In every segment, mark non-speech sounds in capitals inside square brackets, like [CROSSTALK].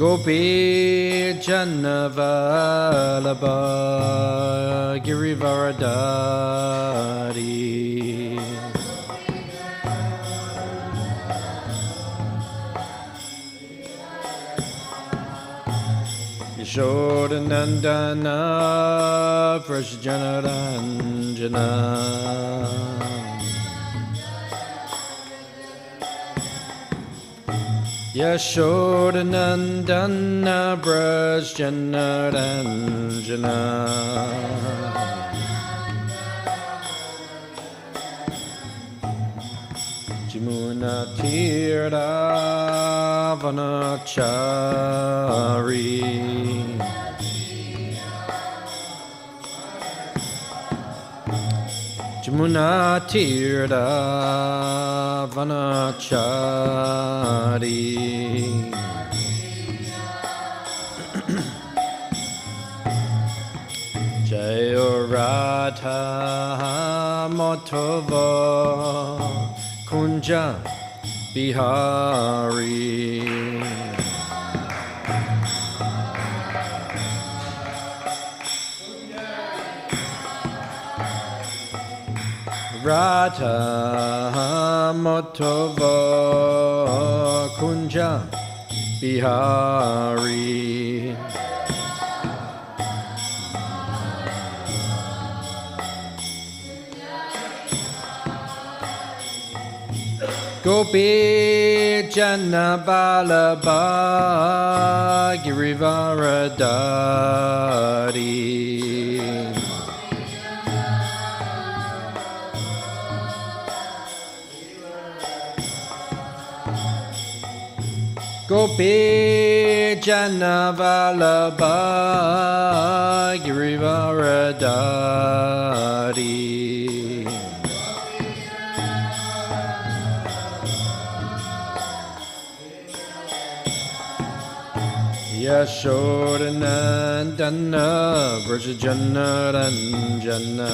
Gopi Janavalabha Girivaradari Yashodanandana Prashjanaranjana Yashodanandana Brajjanaranjana Jimuna Tirdavanachari Jamuna Tirda Vanachari. [CLEARS THROAT] Jayo Radha Motova Kunja Bihari Radha Motova Kunja Bihari. Gopi Janabalabha Girivaradari Gopi Janavalabha Girivaradari Yashodanandana Vrajajanaranjana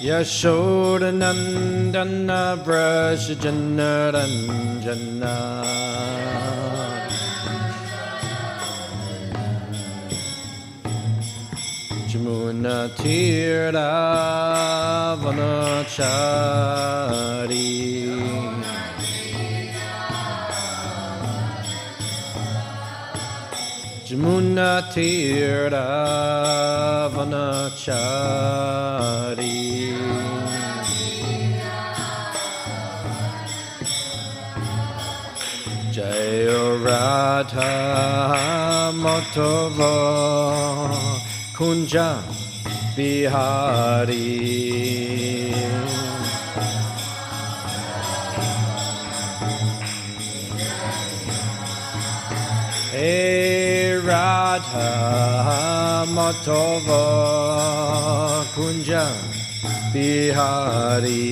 Yashodanandana Vrajajanaranjana Jamuna Tirda Radha Matava Kunja Bihari. Radha Matava Kunja Bihari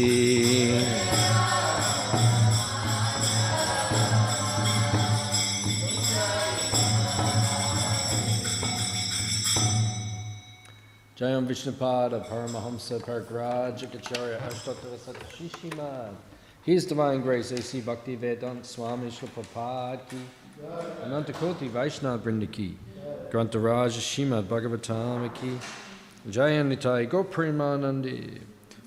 Jayam Vishnupada Paramahamsa Paragraj Kacharya Ashtotara Satashishimad His Divine Grace A.C. Bhakti Vedant Swami Shlapapad Ki Anantakoti Vaishnava Brinda Ki Grantaraj Shimad Bhagavatam Ki Jayanitai Go Premanandi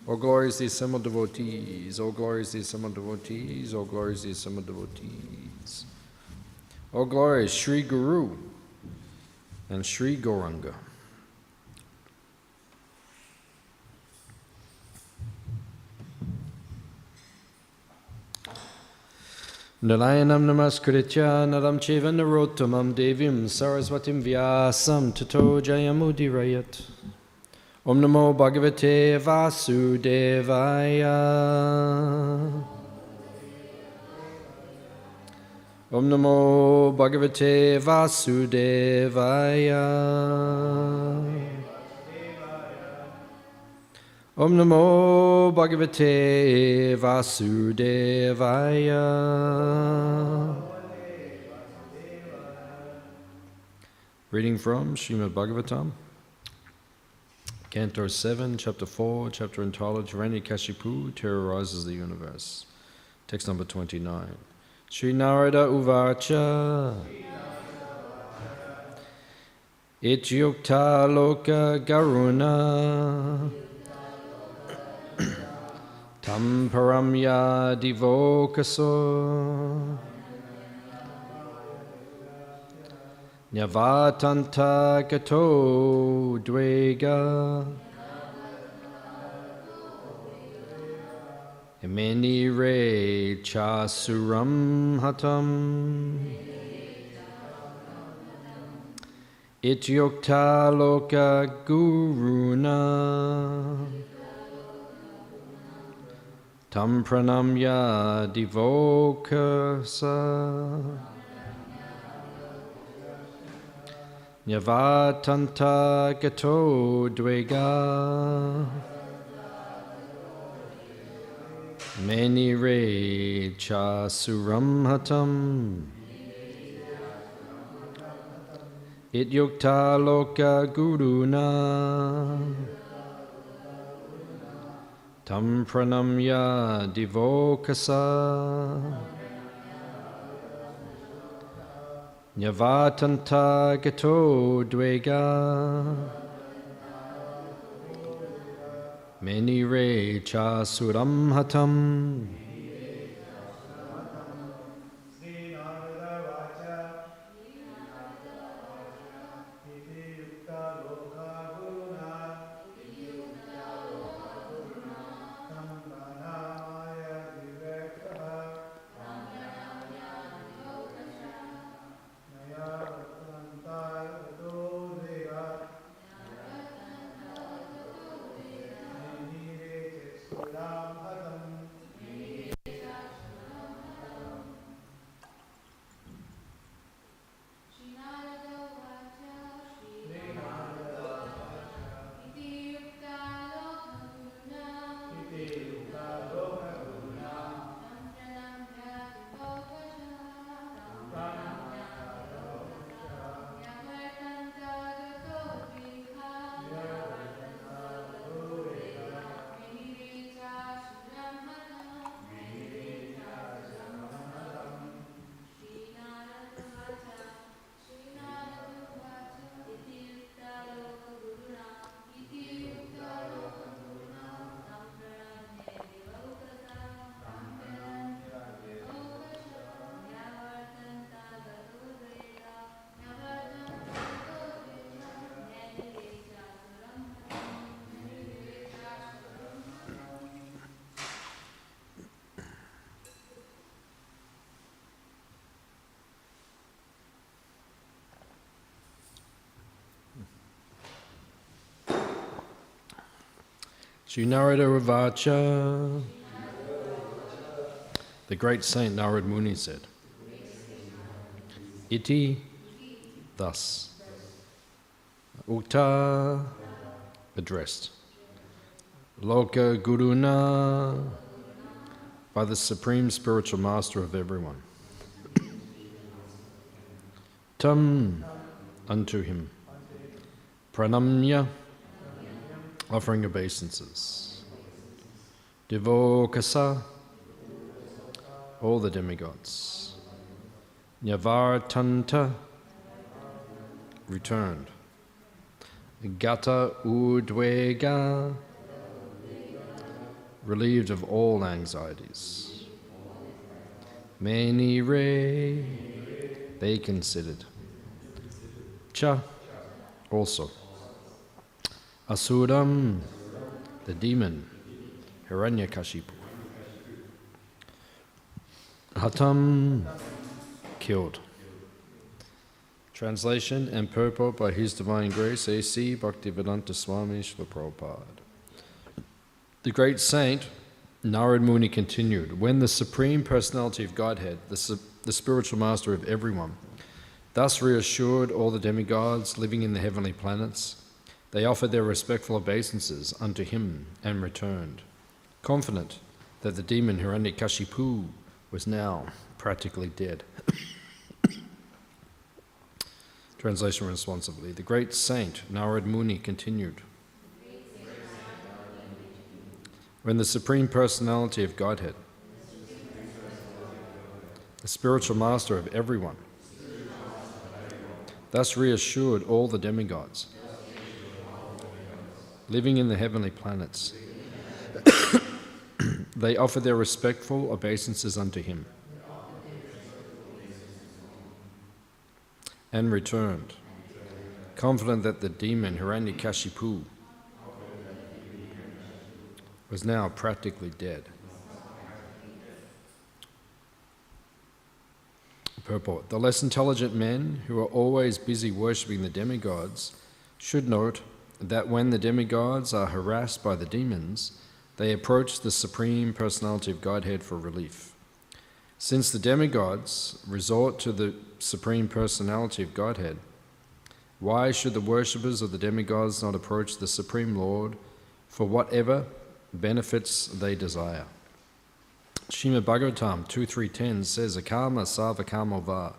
All glories to the assembled devotees, all glories the assembled devotees, all glories the assembled devotees. All glories, Sri Guru and Sri Gauranga. Narayanam namaskritya naram cheva narottamam devim saraswatim vyasam tato jayamudirayat. Om namo bhagavate vasudevaya. Om namo bhagavate vasudevaya. Om Namo Bhagavate Vasudevaya. Reading from Srimad Bhagavatam, Canto 7, Chapter 4, chapter entitled Hiranyakashipu terrorizes the universe. Text number 29. Sri Narada Uvacha Ityukta Loka Guruna Tam Paramya Divokaso. Nyavatanta Gato Dvega. Imeni Re Chasuram Hatam. Ityokta Loka Guruna Tam Pranamya Divokasa. Nyavatanta Gato Dvega. Meni Re Chasuram Hatam Ityukta Loka Guruna Tam Pranamya Divokasa. Nyavatanta Gato Dvega. Meni Re Chasuram Hatam Sri Narada Uvacha. The great saint Narad Muni said, Iti, thus. Ukta, addressed. Loka Guruna, by the supreme spiritual master of everyone. Tam, unto him. Pranamya, offering obeisances. Devokasa, all the demigods. Nyavartanta, returned. Gata Udvega, relieved of all anxieties. Many Re, they considered. Cha, also. Asuram, the demon, Hiranyakashipu. Hatam, killed. Translation and purport by His Divine Grace A.C. Bhaktivedanta Swami Srila Prabhupada. The great saint Narad Muni continued When the Supreme Personality of Godhead, the, the spiritual master of everyone, thus reassured all the demigods living in the heavenly planets, they offered their respectful obeisances unto him and returned, confident that the demon Hiranyakashipu was now practically dead. Translation responsibly. The great saint Narad Muni continued when the Supreme Personality of Godhead, the spiritual master of everyone, thus reassured all the demigods living in the heavenly planets. [COUGHS] they offered their respectful obeisances unto him and returned, confident that the demon Hiranyakashipu was now practically dead. Purport The less intelligent men who are always busy worshipping the demigods should note that when the demigods are harassed by the demons, they approach the Supreme Personality of Godhead for relief. Since the demigods resort to the Supreme Personality of Godhead, why should the worshippers of the demigods not approach the Supreme Lord for whatever benefits they desire? Shrimad Bhagavatam 2.3.10 says, Akama savakamo va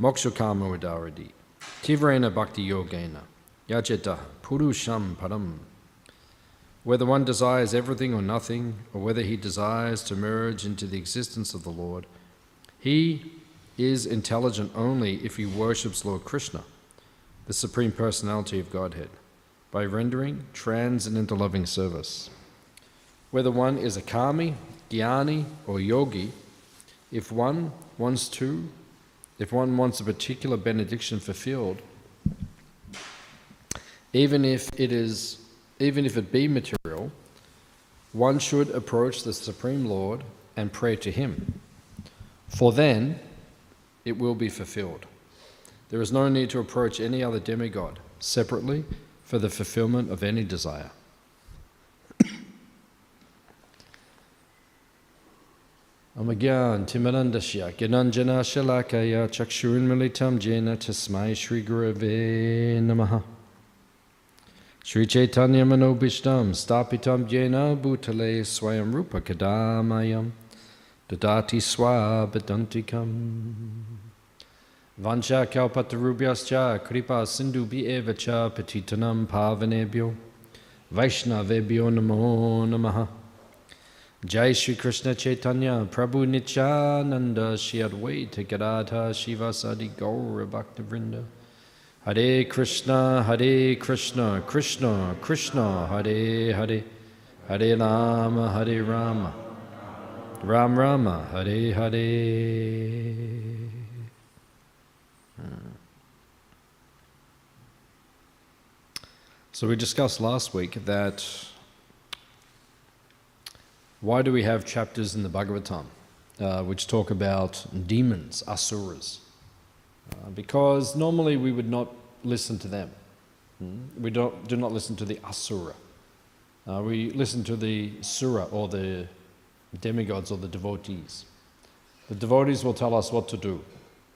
mokshakamo udaradi tivrena bhakti yogena yajeta purusham param. Whether one desires everything or nothing, or whether he desires to merge into the existence of the Lord, he is intelligent only if he worships Lord Krishna, the Supreme Personality of Godhead, by rendering transcendental loving service. Whether one is a kami, jnani, or yogi, if one wants to, if one wants a particular benediction fulfilled, even if it is even if it be material, one should approach the Supreme Lord and pray to Him, for then it will be fulfilled. There is no need to approach any other demigod separately for the fulfillment of any desire. [COUGHS] Amagyan Timarandasya Gyananjana Shalakaya Chakshurinmilitam Jena Tasmai Shri Gurave Namaha Sri Chaitanya Manobishtam Stapitam Jena Bhutale Swayam Rupa Kadamayam Dadati Swabadantikam Vancha Kalpatarubhyascha Kripa Sindhu Evacha Patitanam Pavanebhyo. Vaishnavebhyo Namo Namaha. Jai Shri Krishna Chaitanya Prabhu Nityananda Shri Advaita Gadadha Shivasadi Gaura Bhaktivinoda Hare Krishna, Hare Krishna, Krishna, Krishna, Hare Hare, Hare Rama, Hare Rama, Ram Rama, Hare Hare. So we discussed last week that why do we have chapters in the Bhagavatam uh, which talk about demons, asuras? Uh, because normally we would not listen to them. Hmm? We don't, do not listen to the asura. Uh, we listen to the sura or the demigods or the devotees. The devotees will tell us what to do.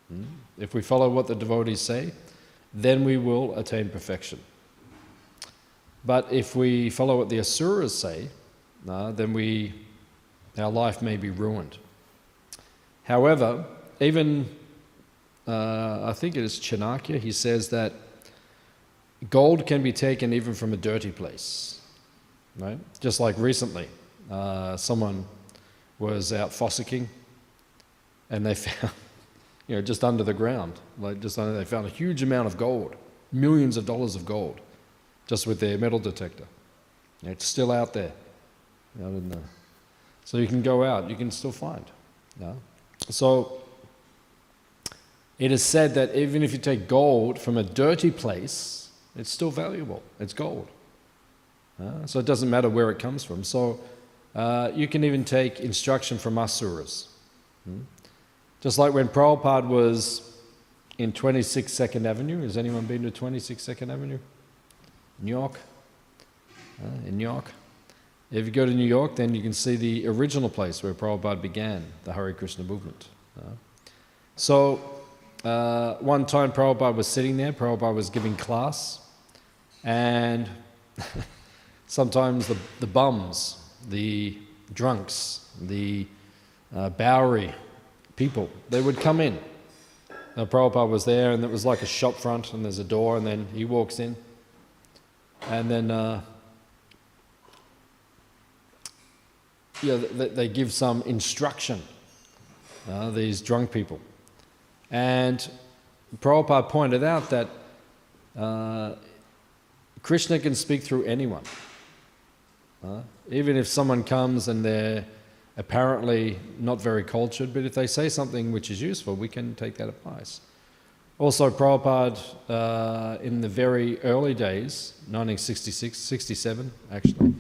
Hmm? If we follow what the devotees say, then we will attain perfection. But if we follow what the asuras say, uh, then we, our life may be ruined. However, even uh, I think it is Chanakya, he says that gold can be taken even from a dirty place, right? Just like recently, uh, someone was out fossicking and they [LAUGHS] found, you know, just under the ground, like just under, they found a huge amount of gold, millions of dollars of gold, just with their metal detector. It's still out there. Out in the, so you can go out, you can still find. Yeah? So it is said that even if you take gold from a dirty place, it's still valuable. It's gold. Uh, so it doesn't matter where it comes from. So uh, you can even take instruction from Asuras. Hmm? Just like when Prabhupada was in 26 Second Avenue. Has anyone been to 26 Second Avenue? New York? Uh, in New York? If you go to New York, then you can see the original place where Prabhupada began the Hare Krishna movement. Uh, so uh, one time Prabhupada was sitting there, Prabhupada was giving class, and [LAUGHS] sometimes the, the bums, the drunks, the uh, Bowery people, they would come in. Now, Prabhupada was there, and it was like a shop front, and there's a door, and then he walks in. And then uh, know, they, they give some instruction, uh, these drunk people. And Prabhupada pointed out that uh, Krishna can speak through anyone. Uh, even if someone comes and they're apparently not very cultured, but if they say something which is useful, we can take that advice. Also, Prabhupada, uh, in the very early days, 1966, 67 actually,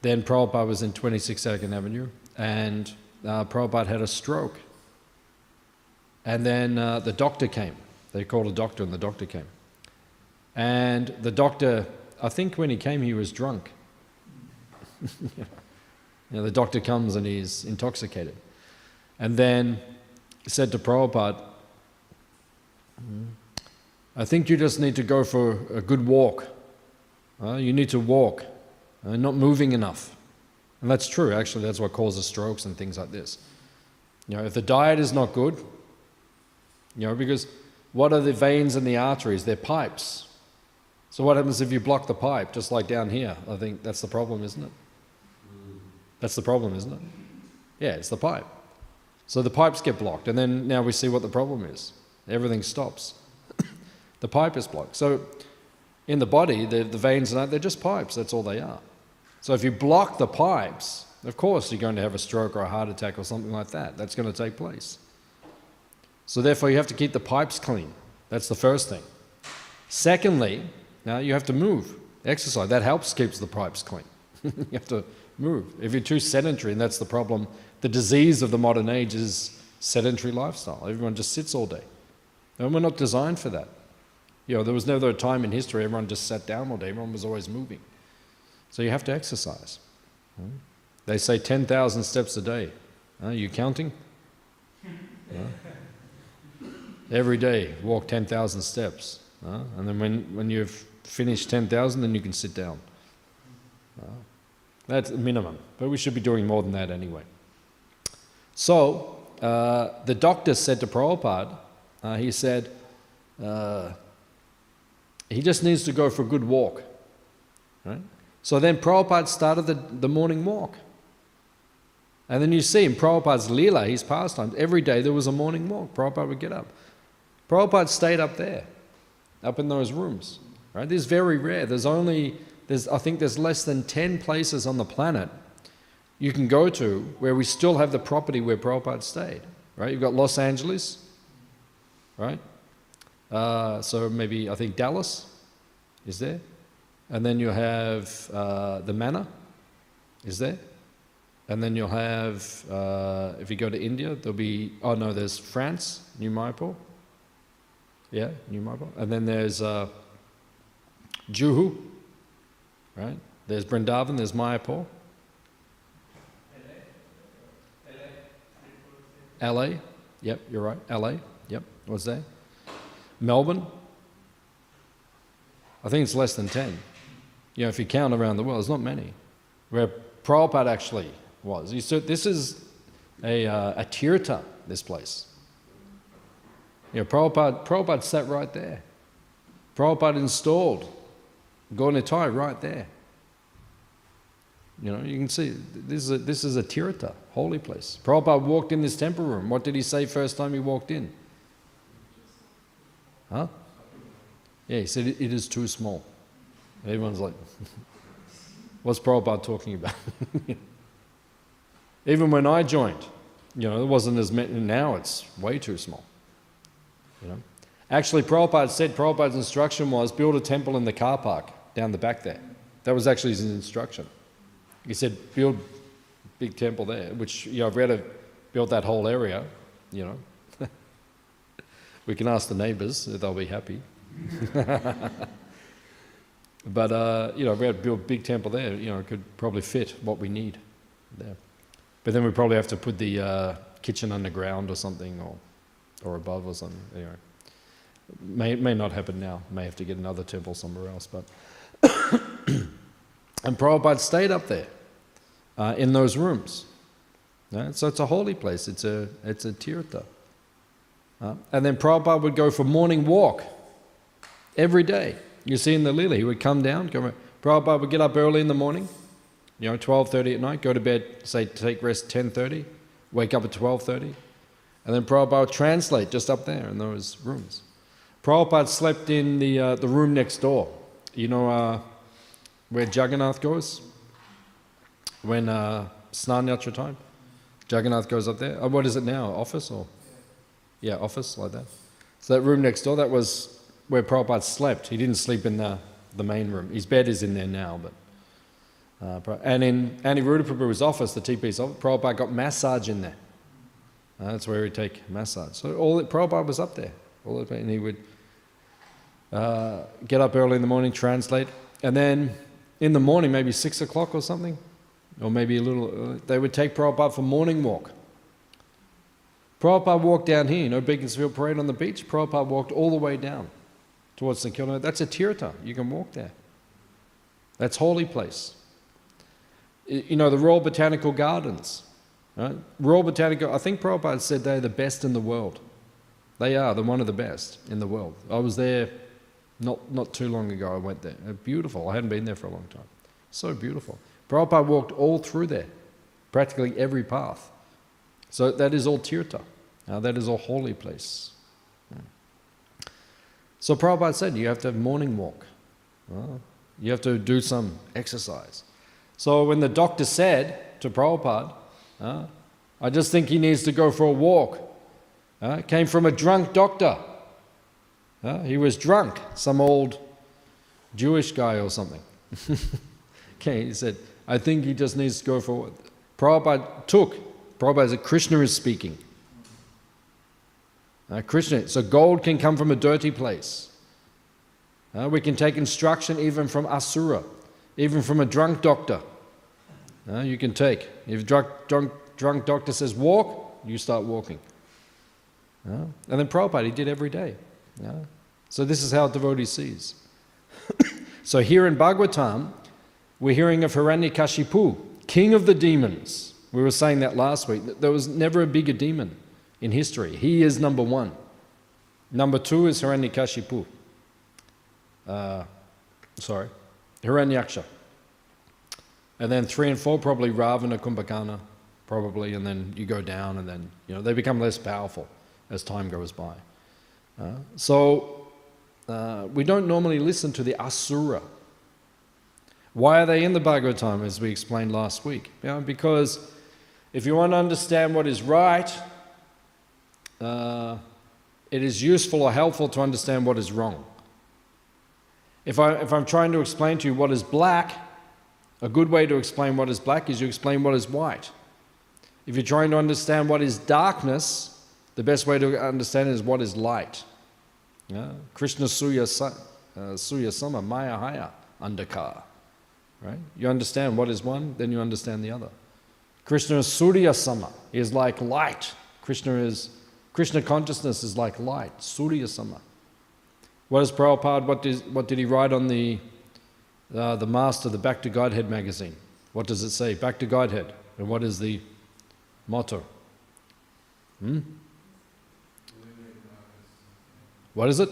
then Prabhupada was in 26 Second Avenue, and uh, Prabhupada had a stroke. And then uh, the doctor came. They called a doctor, and the doctor came. And the doctor, I think when he came, he was drunk. [LAUGHS] you know, the doctor comes and he's intoxicated. And then said to Prabhupada, I think you just need to go for a good walk. Uh, you need to walk, uh, not moving enough. And that's true, actually, that's what causes strokes and things like this. You know, if the diet is not good, you know, because what are the veins and the arteries? They're pipes. So what happens if you block the pipe, just like down here? I think that's the problem, isn't it? That's the problem, isn't it? Yeah, it's the pipe. So the pipes get blocked, and then now we see what the problem is. Everything stops. [COUGHS] the pipe is blocked. So in the body, the, the veins and they're just pipes, that's all they are. So if you block the pipes, of course you're going to have a stroke or a heart attack or something like that. That's going to take place. So therefore you have to keep the pipes clean. That's the first thing. Secondly, now you have to move, exercise. That helps keeps the pipes clean. [LAUGHS] you have to move. If you're too sedentary, and that's the problem, the disease of the modern age is sedentary lifestyle. Everyone just sits all day. And we're not designed for that. You know, there was never a time in history everyone just sat down all day, everyone was always moving. So you have to exercise. They say 10,000 steps a day. Are you counting? Every day, walk 10,000 steps. And then when, when you've finished 10,000, then you can sit down. That's the minimum, but we should be doing more than that anyway. So, uh, the doctor said to Prabhupada, uh, he said, uh, he just needs to go for a good walk. Right? So then Prabhupada started the, the morning walk. And then you see in Prabhupada's Leela, his pastimes, every day there was a morning walk. Prabhupada would get up. Prabhupada stayed up there, up in those rooms. Right? This is very rare. There's only, there's, I think there's less than 10 places on the planet you can go to where we still have the property where Prabhupada stayed. Right? You've got Los Angeles, right? Uh, so maybe I think Dallas is there, and then you have uh, the Manor is there, and then you'll have uh, if you go to India there'll be oh no there's France New Mayapur, yeah New Mayapur, and then there's uh, Juhu, right? There's Brindavan, there's Mayapur. LA, yep, you're right, LA. Yep, what's that? Melbourne. I think it's less than 10. You know, if you count around the world, there's not many. Where Prabhupada actually was. Said, this is a, uh, a tirtha, this place. You know, Prabhupada, Prabhupada sat right there. Prabhupada installed Gaura Nitai right there. You know, you can see this is a, this is a tirtha, holy place. Prabhupada walked in this temple room. What did he say first time he walked in? Huh? Yeah, he said it, it is too small. Everyone's like, [LAUGHS] what's Prabhupada talking about? [LAUGHS] Even when I joined, you know, it wasn't as many, now it's way too small. You know? Actually, Prabhupada said Prabhupada's instruction was build a temple in the car park down the back there. That was actually his instruction. He said, build big temple there, which, you know, I've read it, built that whole area, you know. [LAUGHS] We can ask the neighbours, if they'll be happy. [LAUGHS] but, uh, you know, if we had to build a big temple there, you know, it could probably fit what we need there. But then we probably have to put the uh, kitchen underground or something, or, or above or something, know. May, may not happen now, may have to get another temple somewhere else, but... [COUGHS] and Prabhupada stayed up there, uh, in those rooms. So it's a holy place, it's a, it's a tirtha. Uh, and then Prabhupada would go for morning walk every day. You see in the Lila, he would come down, come, Prabhupada would get up early in the morning, You know, 12.30 at night, go to bed, say take rest 10.30, wake up at 12.30. And then Prabhupada would translate just up there in those rooms. Prabhupada slept in the, uh, the room next door. You know uh, where Jagannath goes? When uh, Snan Yatra time? Jagannath goes up there. Uh, what is it now? Office or? Yeah, office, like that. So that room next door, that was where Prabhupada slept. He didn't sleep in the, the main room. His bed is in there now, but. Uh, and in Aniruddha Prabhu's office, the TP's office, Prabhupada got massage in there. Uh, that's where he'd take massage. So all that Prabhupada was up there, all the, and he would uh, get up early in the morning, translate, and then in the morning, maybe six o'clock or something, or maybe a little, uh, they would take Prabhupada for morning walk. Prabhupada walked down here, you know, Beaconsfield Parade on the beach. Prabhupada walked all the way down towards St Kilda. That's a tirtha. You can walk there. That's holy place. You know, the Royal Botanical Gardens. Right? Royal Botanical, I think Prabhupada said they're the best in the world. They are, they're one of the best in the world. I was there not, not too long ago, I went there. Uh, Beautiful. I hadn't been there for a long time. So beautiful. Prabhupada walked all through there, practically every path. So that is all tirtha. Uh, that is all holy place. Hmm. So Prabhupada said you have to have morning walk. You have to do some exercise. So when the doctor said to Prabhupada, uh, I just think he needs to go for a walk. Uh, came from a drunk doctor. Uh, he was drunk, some old Jewish guy or something. [LAUGHS] okay, he said, I think he just needs to go for what Prabhupada took. Prabhupada said, Krishna is speaking. Uh, Krishna, so gold can come from a dirty place. Uh, we can take instruction even from Asura, even from a drunk doctor. Uh, you can take. If drunk, drunk, drunk doctor says walk, you start walking. Uh, and then Prabhupada, he did every day. Yeah. So this is how devotee sees. [COUGHS] so here in Bhagavatam, we're hearing of Hiranyakashipu, king of the demons. We were saying that last week. that There was never a bigger demon in history. He is number one. Number two is Hiranyakashipu. Uh, sorry, Hiranyaksha. And then three and four, probably Ravana, Kumbhakarna, probably, and then you go down, and then, you know, they become less powerful as time goes by. Uh, so uh, we don't normally listen to the Asura. Why are they in the Bhagavatam, as we explained last week? You know, because if you want to understand what is right, uh, it is useful or helpful to understand what is wrong. If, I, if I'm trying to explain to you what is black, a good way to explain what is black is you explain what is white. If you're trying to understand what is darkness, the best way to understand is what is light. Yeah? Krishna Suya, uh, Suya Sama, Maya Haya, Andakar. Right? You understand what is one, then you understand the other. Krishna is Surya Sama. Is like light. Krishna is Krishna consciousness is like light. Surya Sama. What is Prabhupada? What did, what did he write on the uh, the master, the Back to Godhead magazine? What does it say? Back to Godhead. And what is the motto? Hmm? What is it?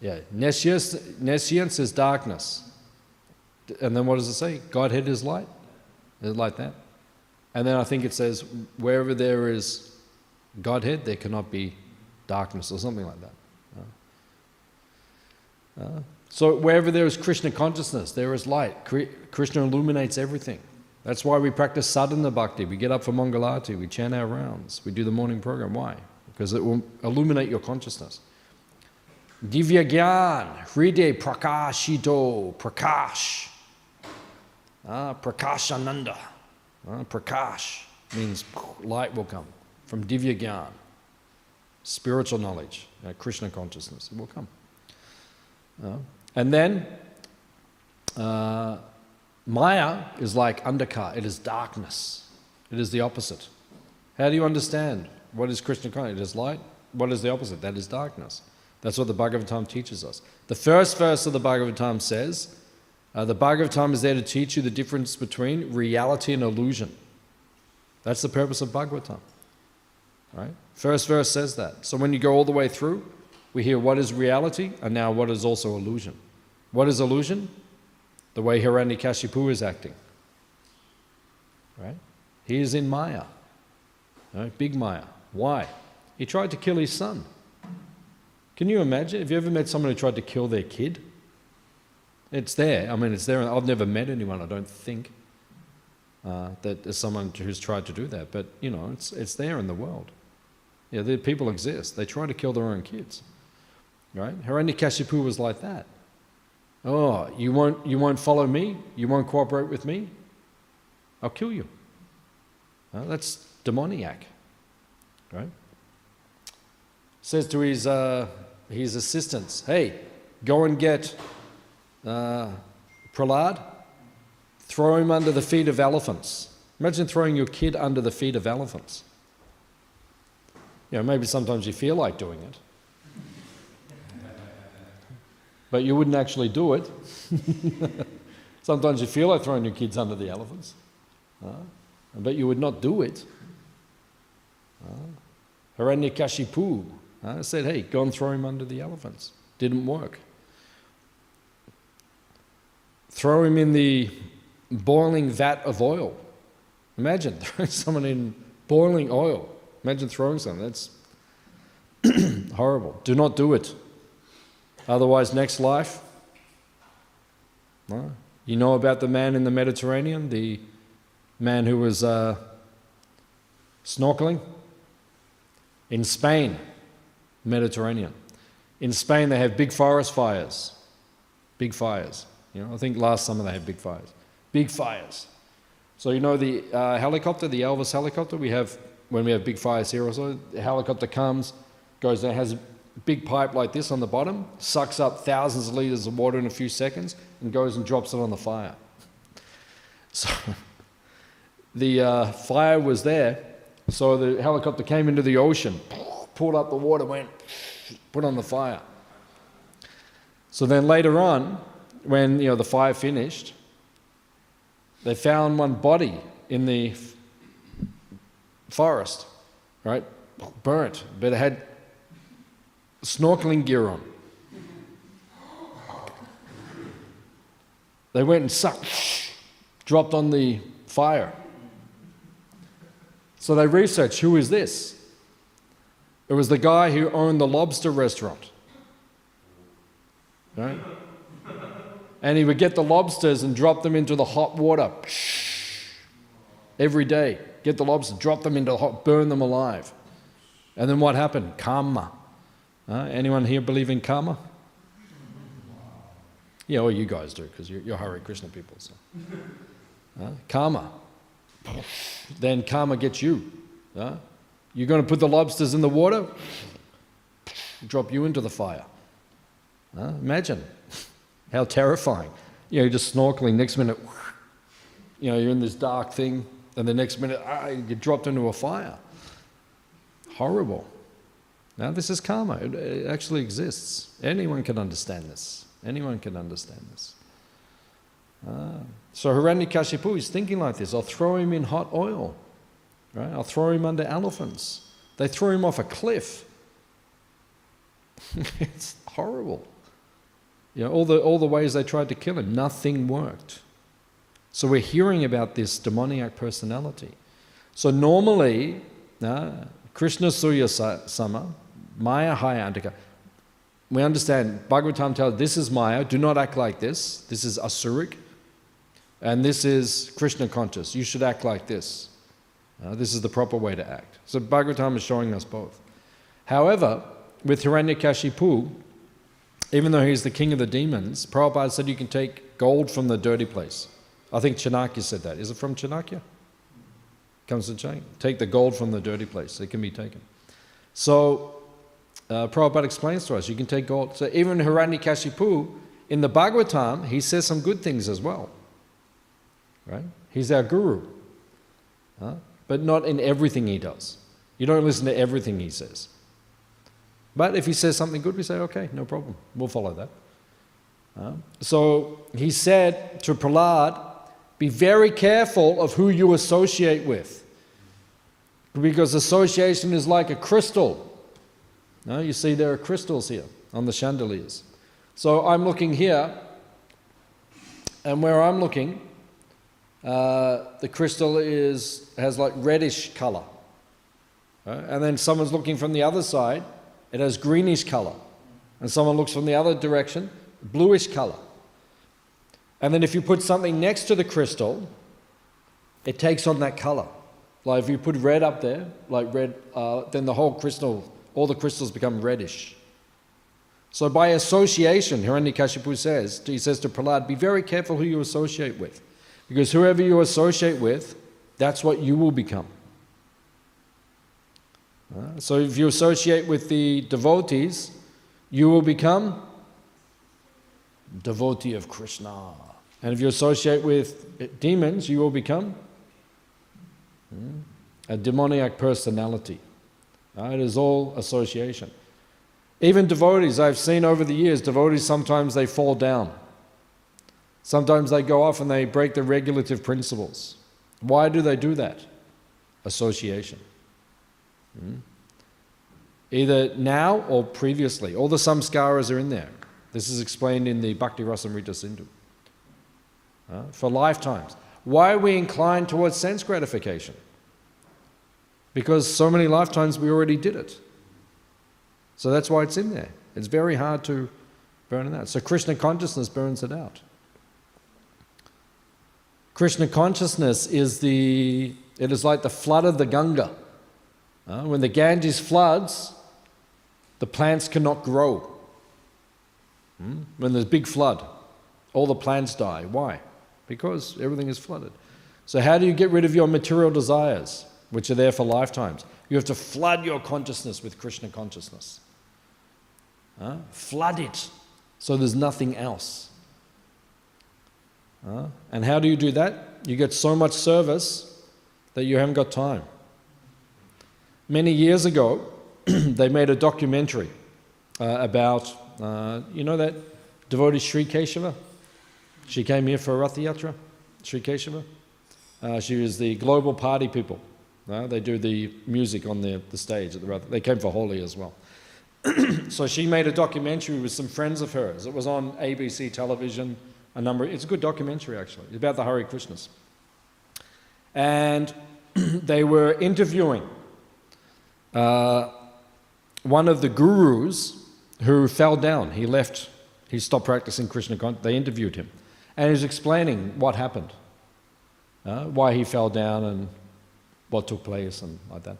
Yeah, nescience, nescience is darkness. And then what does it say? Godhead is light. Is it like that? And then I think it says, wherever there is Godhead, there cannot be darkness or something like that. Uh, uh, so wherever there is Krishna consciousness, there is light. Krishna illuminates everything. That's why we practice sadhana bhakti. We get up for Mangalati, we chant our rounds, we do the morning program. Why? Because it will illuminate your consciousness. Divya Gyan, Hride Prakashito, Prakash. Ah, Prakashananda. Ah, Prakash means light will come from Divya Gyan, spiritual knowledge, uh, Krishna consciousness. It will come. Uh, and then uh, Maya is like andhakar, it is darkness. It is the opposite. How do you understand what is Krishna consciousness? It is light. What is the opposite? That is darkness. That's what the Bhagavatam teaches us. The first verse of the Bhagavatam says, uh, the Bhagavatam is there to teach you the difference between reality and illusion. That's the purpose of Bhagavatam. Right? First verse says that. So when you go all the way through, We hear what is reality and now what is also illusion. What is illusion? The way Hiranyakashipu is acting. Right? He is in Maya. Right? Big Maya. Why? He tried to kill his son. Can you imagine? Have you ever met someone who tried to kill their kid? It's there. I mean, it's there. I've never met anyone, I don't think, uh, that is someone who's tried to do that. But, you know, it's, it's there in the world. Yeah, the people exist. They try to kill their own kids. Right? Hiranyakashipu was like that. Oh, you won't, you won't follow me? You won't cooperate with me? I'll kill you. Uh, that's demoniac. Right? Says to his, uh, his assistants, hey, go and get uh, Prahlad, throw him under the feet of elephants. Imagine throwing your kid under the feet of elephants. You know, maybe sometimes you feel like doing it, but you wouldn't actually do it. [LAUGHS] sometimes you feel like throwing your kids under the elephants, uh, but you would not do it. Uh, uh, said, hey, go and throw him under the elephants. Didn't work. Throw him in the boiling vat of oil. Imagine [LAUGHS] throwing someone in boiling oil. Imagine throwing something. That's [CLEARS THROAT] horrible. Do not do it. Otherwise, next life. No. You know about the man in the Mediterranean, the man who was uh, snorkeling in Spain, Mediterranean. In Spain, they have big forest fires. Big fires. You know, I think last summer they had big fires. Big fires. So you know the uh, helicopter, the Elvis helicopter. We have when we have big fires here. Also, the helicopter comes, goes there, has a big pipe like this on the bottom, sucks up thousands of liters of water in a few seconds, and goes and drops it on the fire. [LAUGHS] So the uh, fire was there. So the helicopter came into the ocean, pulled up the water, went, put on the fire. So then later on, when you know the fire finished, they found one body in the forest, right? Burnt, but it had snorkeling gear on. They went and sucked, [SNIFFS] dropped on the fire. So they researched who is this? It was the guy who owned the lobster restaurant. Right? And he would get the lobsters and drop them into the hot water [SNIFFS] every day. Get the lobsters, drop them into the hot, burn them alive. And then what happened? Karma. Uh, anyone here believe in karma? Yeah, well, you guys do because you're, you're Hare Krishna people. So. Uh, karma. Then karma gets you. Uh, you're going to put the lobsters in the water, drop you into the fire. Uh, imagine how terrifying. You know, you're just snorkeling, next minute, you know, you're in this dark thing, and the next minute, ah, you get dropped into a fire. Horrible. Now, this is karma. It, it actually exists. Anyone can understand this. Anyone can understand this. Ah. So Hiranyakashipu is thinking like this I'll throw him in hot oil. Right? I'll throw him under elephants. They threw him off a cliff. [LAUGHS] it's horrible. You know, all the, all the ways they tried to kill him, nothing worked. So we're hearing about this demoniac personality. So normally, uh, Krishna Surya Sama, Maya Hayantika, we understand, Bhagavatam tells this is Maya, do not act like this. This is Asuric. And this is Krishna conscious. You should act like this. Uh, this is the proper way to act. So Bhagavatam is showing us both. However, with Hiranyakashipu, even though he's the king of the demons, Prabhupada said you can take gold from the dirty place. I think Chanakya said that. Is it from Chanakya? Comes to Chanakya. Take the gold from the dirty place. It can be taken. So uh, Prabhupada explains to us you can take gold. So even Hiranyakashipu, in the Bhagavatam, he says some good things as well. Right? He's our guru. Huh? But not in everything he does. You don't listen to everything he says. But if he says something good, we say, okay, no problem. We'll follow that. So he said to Prahlad, be very careful of who you associate with. Because association is like a crystal. No, you see there are crystals here on the chandeliers. So I'm looking here, and where I'm looking, uh, the crystal is has like reddish color. Right? And then someone's looking from the other side, it has greenish color. And someone looks from the other direction, bluish color. And then if you put something next to the crystal, it takes on that color. Like if you put red up there, like red, uh, then the whole crystal, all the crystals become reddish. So by association, Hiranyakashipu says, he says to Prahlad, be very careful who you associate with. Because whoever you associate with, that's what you will become. Uh, so if you associate with the devotees, you will become devotee of Krishna. And if you associate with demons, you will become hmm, a demoniac personality. It is all association. Even devotees, I've seen over the years, devotees sometimes they fall down. Sometimes they go off and they break the regulative principles. Why do they do that? Association. Hmm? Either now or previously. All the samskaras are in there. This is explained in the Bhakti Rasamrita Sindhu. For lifetimes. Why are we inclined towards sense gratification? Because so many lifetimes we already did it. So that's why it's in there. It's very hard to burn it out. So Krishna consciousness burns it out. Krishna consciousness is the, it is like the flood of the Ganga. Uh, when the Ganges floods, the plants cannot grow. Hmm? When there's big flood, all the plants die. Why? Because everything is flooded. So, how do you get rid of your material desires, which are there for lifetimes? You have to flood your consciousness with Krishna consciousness. Uh, flood it so there's nothing else. Uh, and how do you do that? You get so much service that you haven't got time. Many years ago, [CLEARS THROAT] they made a documentary uh, about, uh, you know, that devotee Sri Keshava? She came here for Rath Yatra, Sri Keshava. Uh, she was the global party people. Uh, they do the music on the, the stage at the Rath. They came for Holi as well. [CLEARS THROAT] so she made a documentary with some friends of hers. It was on ABC television. A number. It's a good documentary actually. It's about the Hare Krishnas. And [CLEARS THROAT] they were interviewing uh, one of the gurus who fell down. He left. He stopped practicing Krishna. They interviewed him, and he's explaining what happened, uh, why he fell down, and what took place, and like that.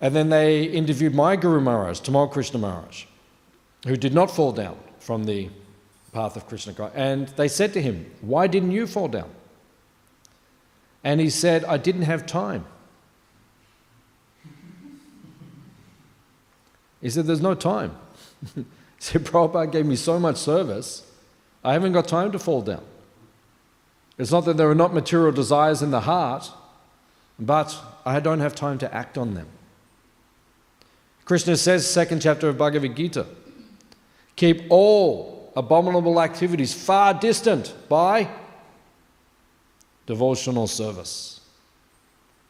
And then they interviewed my Guru Maharaj, Tamal Krishna Maharaj, who did not fall down from the path of Krishna. And they said to him, Why didn't you fall down? And he said, I didn't have time. He said, There's no time. [LAUGHS] he said, Prabhupada gave me so much service, I haven't got time to fall down. It's not that there are not material desires in the heart, but I don't have time to act on them. Krishna says, second chapter of Bhagavad Gita, keep all abominable activities far distant by devotional service,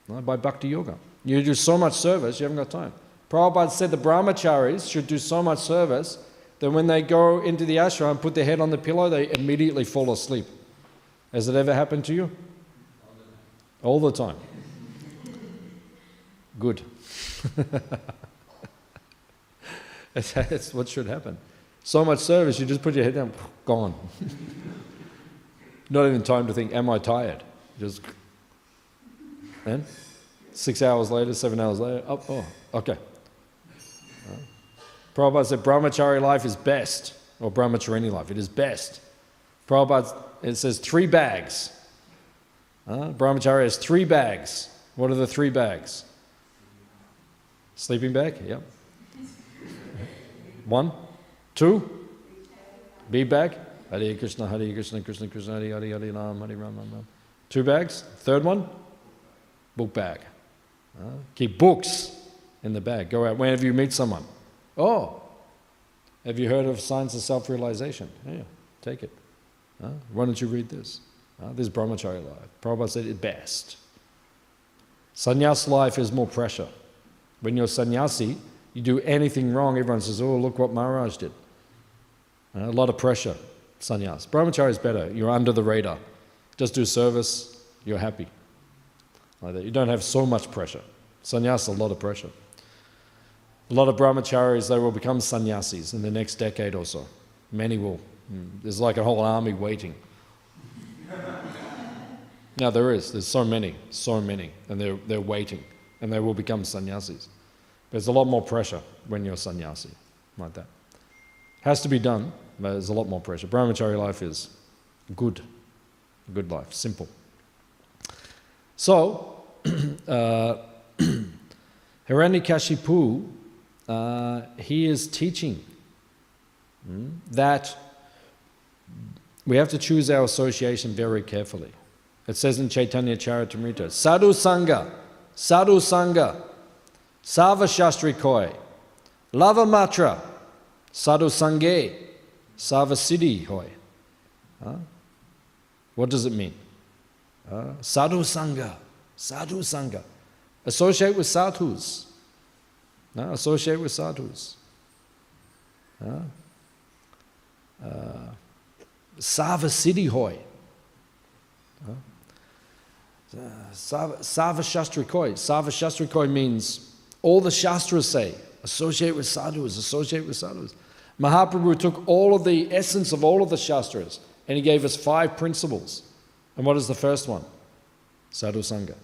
by bhakti yoga. You do so much service, you haven't got time. Prabhupada said the brahmacharis should do so much service that when they go into the ashram and put their head on the pillow, they immediately fall asleep. Has it ever happened to you? All the time. Good. [LAUGHS] That's, what should happen. So much service, you just put your head down, [LAUGHS] gone. Not even time to think, am I tired? Just, and six hours later, seven hours later, oh, oh okay. Prabhupada said brahmachari life is best, or brahmacharini life, it is best. Prabhupada, it says three bags. Uh, brahmachari has three bags. What are the three bags? Sleeping bag? Yep. One, two, be bag. Hare Krishna, Hare Krishna, Krishna Krishna, Hare Hare, Hare Ram, Hare Ram, Ram Ram. Two bags. Third one, book bag. Uh, keep books in the bag. Go out whenever you meet someone. Oh, have you heard of science of self-realization? Yeah, take it. Uh, why don't you read this? Uh, this is brahmachari life. Prabhupada said it best. Sannyas life is more pressure. When you're sannyasi, You do anything wrong, everyone says, oh, look what Maharaj did. Uh, a lot of pressure, sannyas. Brahmachari is better. You're under the radar. Just do service, you're happy. Like that. You don't have so much pressure. Sannyas, a lot of pressure. A lot of brahmacharis, they will become sannyasis in the next decade or so. Many will. Mm. There's like a whole army waiting. [LAUGHS] now there is. There's so many, so many, and they're, they're waiting, and they will become sannyasis. There's a lot more pressure when you're sannyasi, like that. Has to be done, but there's a lot more pressure. Brahmachari life is good, good life, simple. So, [CLEARS THROAT] uh, [CLEARS THROAT] Hiranyakashipu, uh, he is teaching mm, that we have to choose our association very carefully. It says in Chaitanya Charitamrita, Sadhu Sangha, Sadhu Sangha, Sava Shastri Koi, Lava Matra, Sadhu Sangye, Sava Siddhi Hoy. Huh? What does it mean? Uh, sadhu Sangha, Sadhu Sangha. Associate with sadhus. No? Associate with sadhus. Uh, uh, Sava Siddhi Hoy. Uh, Sava, Sava Shastri Koi. Sava Shastri means all the Shastras say associate with sadhus, associate with sadhus. Mahaprabhu took all of the essence of all of the Shastras and he gave us five principles. And what is the first one? Sadhu Sangha.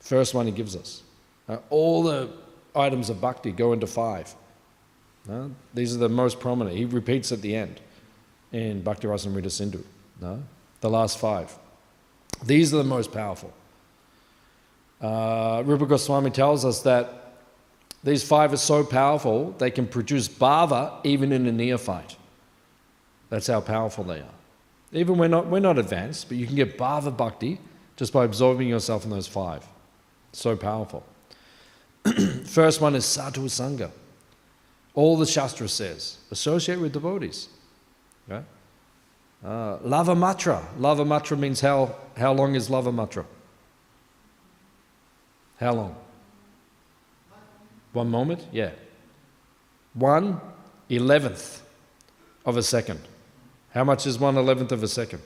First one he gives us. Uh, all the items of bhakti go into five. Uh, these are the most prominent. He repeats at the end in Bhakti Rasamrita Sindhu. No? The last five. These are the most powerful. Uh, Rupa Goswami tells us that these five are so powerful they can produce bhava even in a neophyte. That's how powerful they are. Even we're not, we're not advanced, but you can get bhava bhakti just by absorbing yourself in those five. So powerful. [CLEARS THROAT] First one is sadhu sangha. All the Shastra says associate with devotees. Okay? Uh, lava matra. Lava matra means how, how long is lava matra? How long? One moment? Yeah. One eleventh of a second. How much is one eleventh of a second?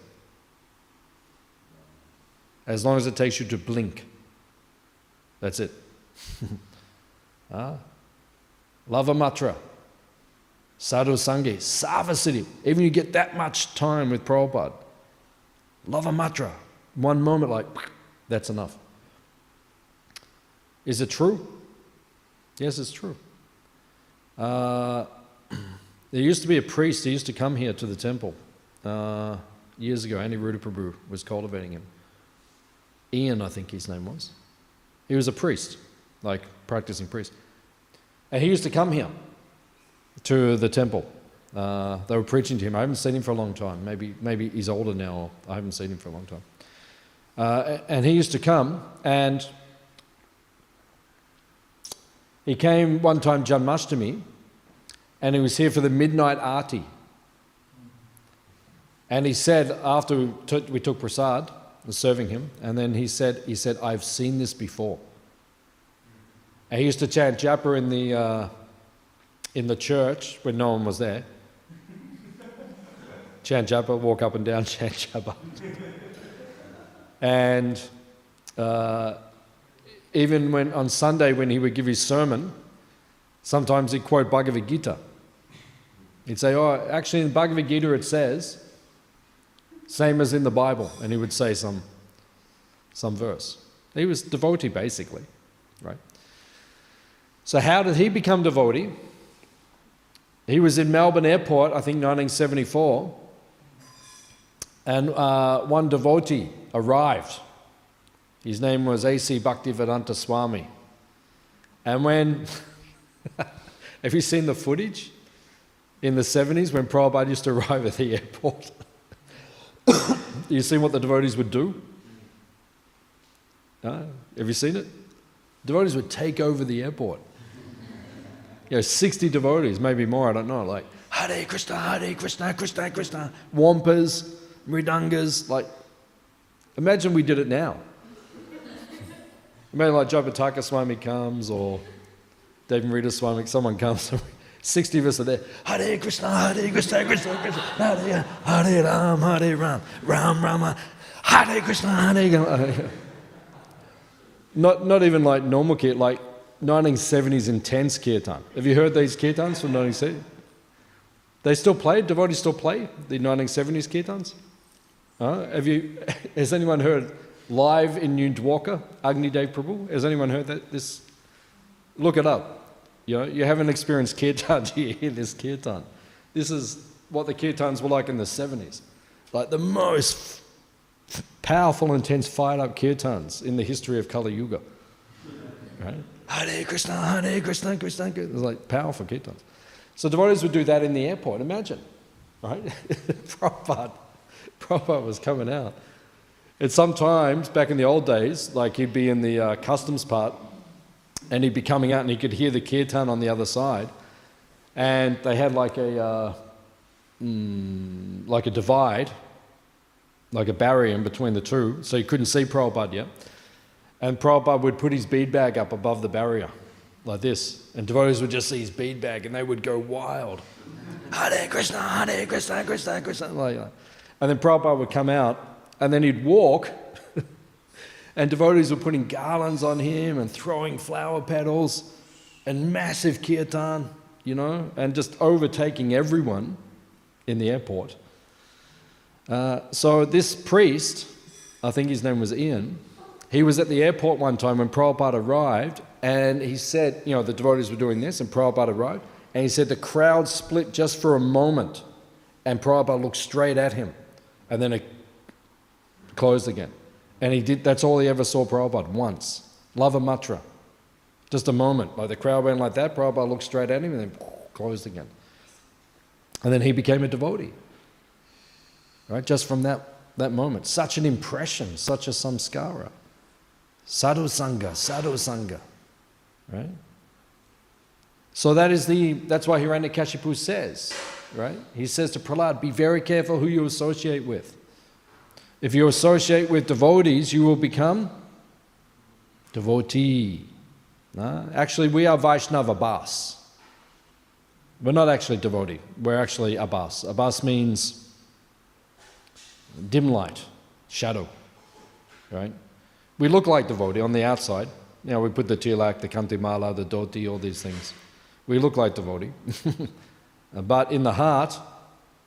As long as it takes you to blink. That's it. [LAUGHS] ah. Lava Matra. Sadhu Sangi. Sava Siddhi. Even you get that much time with Prabhupada. Lava Matra. One moment, like, [SNIFFS] that's enough. Is it true? Yes, it's true. Uh, [CLEARS THROAT] there used to be a priest, he used to come here to the temple uh, years ago. Andy Prabhu was cultivating him. Ian, I think his name was. He was a priest, like practicing priest. And he used to come here to the temple. Uh, they were preaching to him. I haven't seen him for a long time. Maybe, maybe he's older now. I haven't seen him for a long time. Uh, and he used to come, and he came one time Janmashtami, and he was here for the midnight arti. And he said, after we took, we took prasad, serving him, and then he said, he said, I've seen this before. He used to chant japa in the, uh, in the church when no one was there. [LAUGHS] chant japa, walk up and down, [LAUGHS] chant japa. and uh, even when on Sunday when he would give his sermon, sometimes he'd quote Bhagavad Gita. He'd say, Oh, actually in Bhagavad Gita it says, same as in the Bible, and he would say some, some verse. He was devotee basically, right? So, how did he become devotee? He was in Melbourne Airport, I think 1974, and uh, one devotee arrived. His name was A.C. Bhaktivedanta Swami. And when, [LAUGHS] have you seen the footage in the 70s when Prabhupada used to arrive at the airport? [COUGHS] you seen what the devotees would do? No? Have you seen it? Devotees would take over the airport you know, 60 devotees, maybe more, I don't know, like, Hare Krishna, Hare Krishna, Krishna, Krishna, whompers, mridangas, like, imagine we did it now. Imagine like Jayapataka Swami comes or Devamrita Swami, someone comes, [LAUGHS] 60 of us are there. Hare Krishna, Hare Krishna, Krishna Krishna, Hare Hare Ram, Hare Ram, Ram Rama, Hare Krishna, Hare Krishna. [LAUGHS] Not, not even like normal kirtan, like 1970s intense kirtan. Have you heard these kirtans from 1970s? They still play, devotees still play the 1970s kirtans? Have you, [LAUGHS] has anyone heard live in New Dwarka, Agni Dev Prabhu? Has anyone heard that? This, look it up. You know, you haven't experienced kirtan, [LAUGHS] you hear this kirtan. This is what the kirtans were like in the 70s. Like the most powerful, intense, fired up kirtans in the history of Kali Yuga. Right? Hare Krishna, Hare Krishna, Krishna, Krishna. It's like powerful kirtans. So devotees would do that in the airport, imagine. Right? [LAUGHS] Prabhupada, Prabhupada was coming out. And sometimes, back in the old days, like he'd be in the uh, customs part and he'd be coming out and he could hear the kirtan on the other side. And they had like a, uh, mm, like a divide, like a barrier in between the two, so you couldn't see Prabhupada yet. And Prabhupada would put his bead bag up above the barrier, like this. And devotees would just see his bead bag and they would go wild. Hare Krishna, Hare Krishna, Krishna, Krishna. Like. And then Prabhupada would come out and then he'd walk [LAUGHS] and devotees were putting garlands on him and throwing flower petals and massive kirtan, you know, and just overtaking everyone in the airport. Uh, so this priest, I think his name was Ian, he was at the airport one time when Prabhupada arrived and he said, you know, the devotees were doing this and Prabhupada arrived and he said the crowd split just for a moment and Prabhupada looked straight at him and then it closed again. And he did, that's all he ever saw Prabhupada, once. Lava Matra. Just a moment. Like the crowd went like that, Prabhupada looked straight at him and then closed again. And then he became a devotee. Right? Just from that, that moment. Such an impression, such a samskara. Sadhu Sangha, Sadhu Sangha. Right? So that is the that's why Hiranyakashipu says, right? He says to Prahlad, be very careful who you associate with. If you associate with devotees, you will become devotee. Actually, we are Vaishnavabhas. We're not actually devotee, we're actually Abhas. Abhas means dim light, shadow, right? We look like devotee on the outside. You know, we put the tilak, the kantimala, the dhoti, all these things. We look like devotee. [LAUGHS] but in the heart,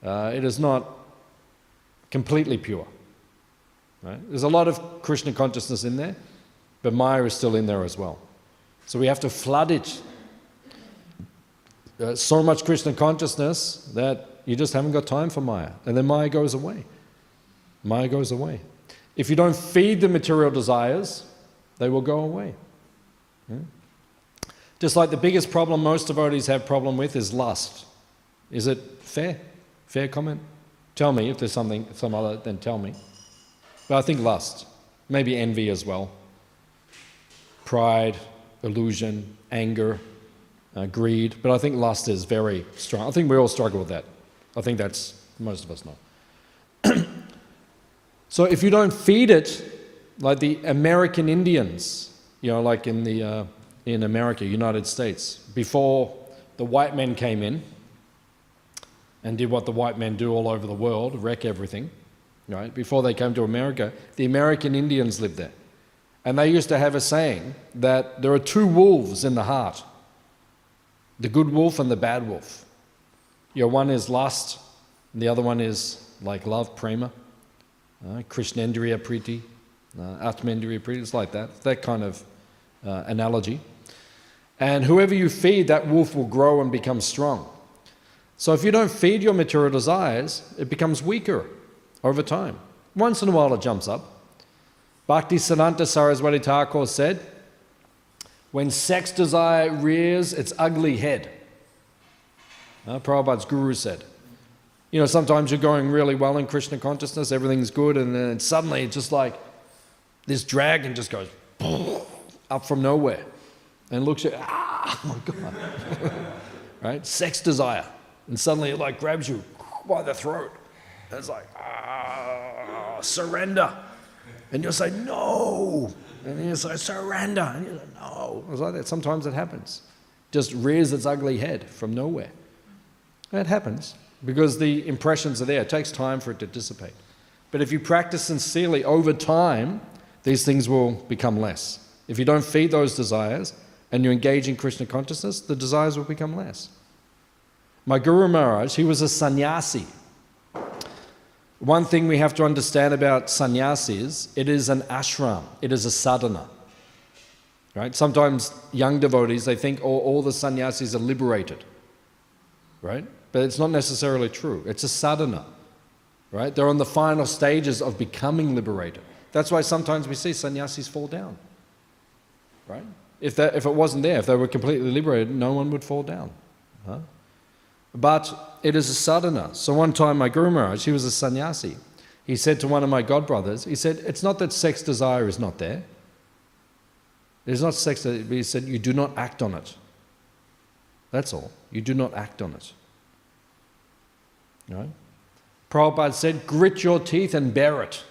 uh, it is not completely pure. Right? There's a lot of Krishna consciousness in there, but Maya is still in there as well. So we have to flood it. Uh, so much Krishna consciousness that you just haven't got time for Maya. And then Maya goes away. Maya goes away. If you don't feed the material desires, they will go away. Yeah? Just like the biggest problem most devotees have problem with is lust. Is it fair? Fair comment? Tell me if there's something, some other, then tell me. But I think lust, maybe envy as well, pride, illusion, anger, uh, greed. But I think lust is very strong. I think we all struggle with that. I think that's most of us know. So if you don't feed it, like the American Indians, you know, like in the uh, in America, United States, before the white men came in and did what the white men do all over the world, wreck everything right? Before they came to America, the American Indians lived there. And they used to have a saying that there are two wolves in the heart the good wolf and the bad wolf. You know, one is lust, and the other one is like love, prema, uh, Krishnendriya priti, uh, Atmendriya priti. It's like that, that kind of uh, analogy. And whoever you feed, that wolf will grow and become strong. So if you don't feed your material desires, it becomes weaker over time. Once in a while it jumps up. Bhakti Siddhanta Saraswati Thakur said, when sex desire rears its ugly head, uh, Prabhupada's guru said, you know, sometimes you're going really well in Krishna consciousness, everything's good, and then suddenly it's just like this dragon just goes [LAUGHS] up from nowhere and looks at, ah, oh [LAUGHS] my God. [LAUGHS] right? Sex desire. And suddenly it like grabs you by the throat. And it's like, ah, surrender. And you'll say, no. And you say, surrender. And you say, no. It's like that. Sometimes it happens. just rears its ugly head from nowhere. That happens because the impressions are there. It takes time for it to dissipate. But if you practice sincerely over time, these things will become less. If you don't feed those desires and you engage in Krishna consciousness, the desires will become less. My Guru Maharaj, he was a sannyasi. One thing we have to understand about sannyasis, it is an ashram, it is a sadhana. Right? Sometimes young devotees, they think all, all the sannyasis are liberated. Right? But it's not necessarily true. It's a sadhana. Right? They're on the final stages of becoming liberated. That's why sometimes we see sannyasis fall down. Right? If, that, if it wasn't there, if they were completely liberated, no one would fall down. Huh? But it is a sadhana. So one time, my Guru Maharaj, he was a sannyasi. He said to one of my godbrothers, he said, It's not that sex desire is not there. It is not sex, but he said, You do not act on it. That's all. You do not act on it. Right? Prabhupada said, Grit your teeth and bear it.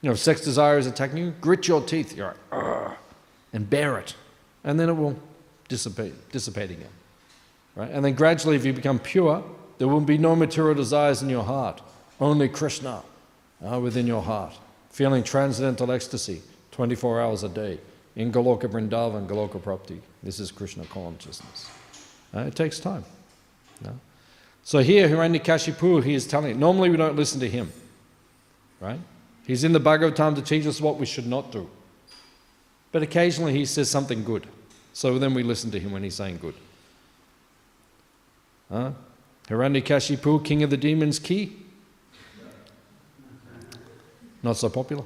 You know, if sex desire is attacking you, grit your teeth. You're like, and bear it. And then it will dissipate, dissipate again. Right? And then gradually, if you become pure, there will be no material desires in your heart, only Krishna uh, within your heart, feeling transcendental ecstasy 24 hours a day in Goloka Vrindavan, Goloka Prapti. This is Krishna consciousness. Uh, it takes time. No? So here, Hiranyakashipu, he is telling, normally we don't listen to him, right? He's in the Bhagavatam to teach us what we should not do. But occasionally he says something good. So then we listen to him when he's saying good. Huh? Hiranyakashipu, king of the demons, ki. Not so popular.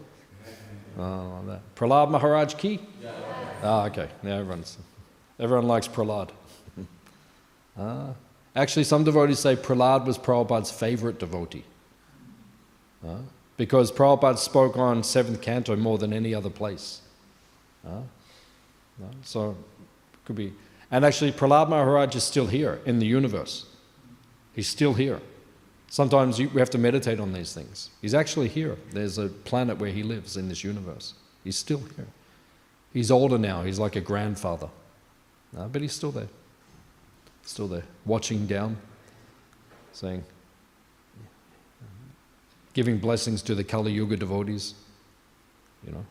Oh, that. Prahlad Maharaj ki. Ah, okay. Now everyone's, everyone likes Prahlad. [LAUGHS] ah. Actually, some devotees say Prahlad was Prabhupada's favorite devotee. Ah. Because Prabhupada spoke on seventh canto more than any other place. Ah. So, could be. And actually, Prahlad Maharaj is still here in the universe. He's still here. Sometimes you, we have to meditate on these things. He's actually here. There's a planet where he lives in this universe. He's still here. He's older now. He's like a grandfather. Uh, but he's still there. Still there. Watching down, saying, giving blessings to the Kali Yuga devotees, you know,